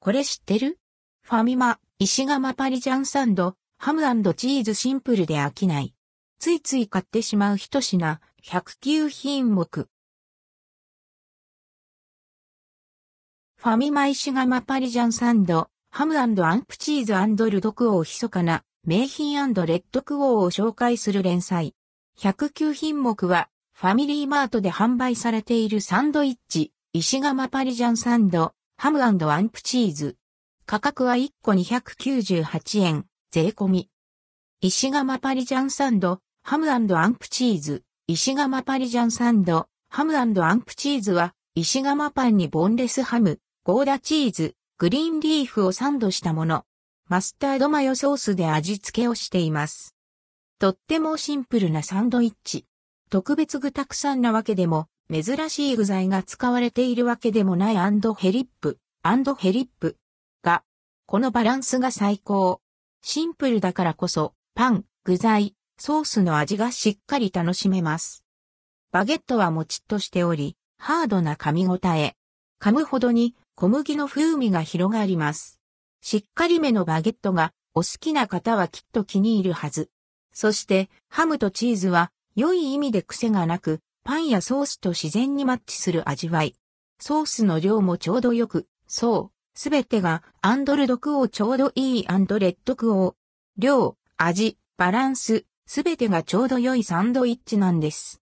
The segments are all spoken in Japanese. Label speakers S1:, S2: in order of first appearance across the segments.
S1: これ知ってる？ファミマ、石窯パリジャンサンド、ハムチーズシンプルで飽きない。ついつい買ってしまう一品、109品目。ファミマ石窯パリジャンサンド、ハムアンプチーズルドクオー密かな名品レッドクオーを紹介する連載。109品目は、ファミリーマートで販売されているサンドイッチ、石窯パリジャンサンド、ハムアンプチーズ。価格は1個298円、税込み。石窯パリジャンサンド、ハムアンプチーズ。石窯パリジャンサンド、ハムアンプチーズは、石窯パンにボンレスハム、ゴーダチーズ、グリーンリーフをサンドしたもの。マスタードマヨソースで味付けをしています。とってもシンプルなサンドイッチ。特別具たくさんなわけでも、珍しい具材が使われているわけでもないアンドヘリップ、アンドヘリップ。が、このバランスが最高。シンプルだからこそ、パン、具材、ソースの味がしっかり楽しめます。バゲットはもちっとしており、ハードな噛み応え。噛むほどに小麦の風味が広がります。しっかりめのバゲットがお好きな方はきっと気に入るはず。そしてハムとチーズは良い意味で癖がなく、パンやソースと自然にマッチする味わい。ソースの量もちょうどよく、そう、すべてがアンドルドクオーちょうどいいアンドレッドクオー。量、味、バランス、すべてがちょうど良いサンドイッチなんです。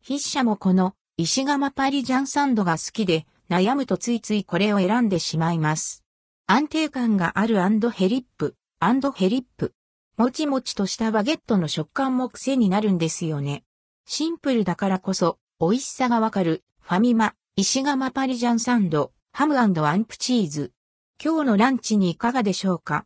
S1: 筆者もこの石窯パリジャンサンドが好きで、悩むとついついこれを選んでしまいます。安定感があるアンドヘリップ、アンドヘリップ。もちもちとしたバゲットの食感も癖になるんですよね。シンプルだからこそ、美味しさがわかる、ファミマ、石窯パリジャンサンド、ハムアンプチーズ。今日のランチにいかがでしょうか？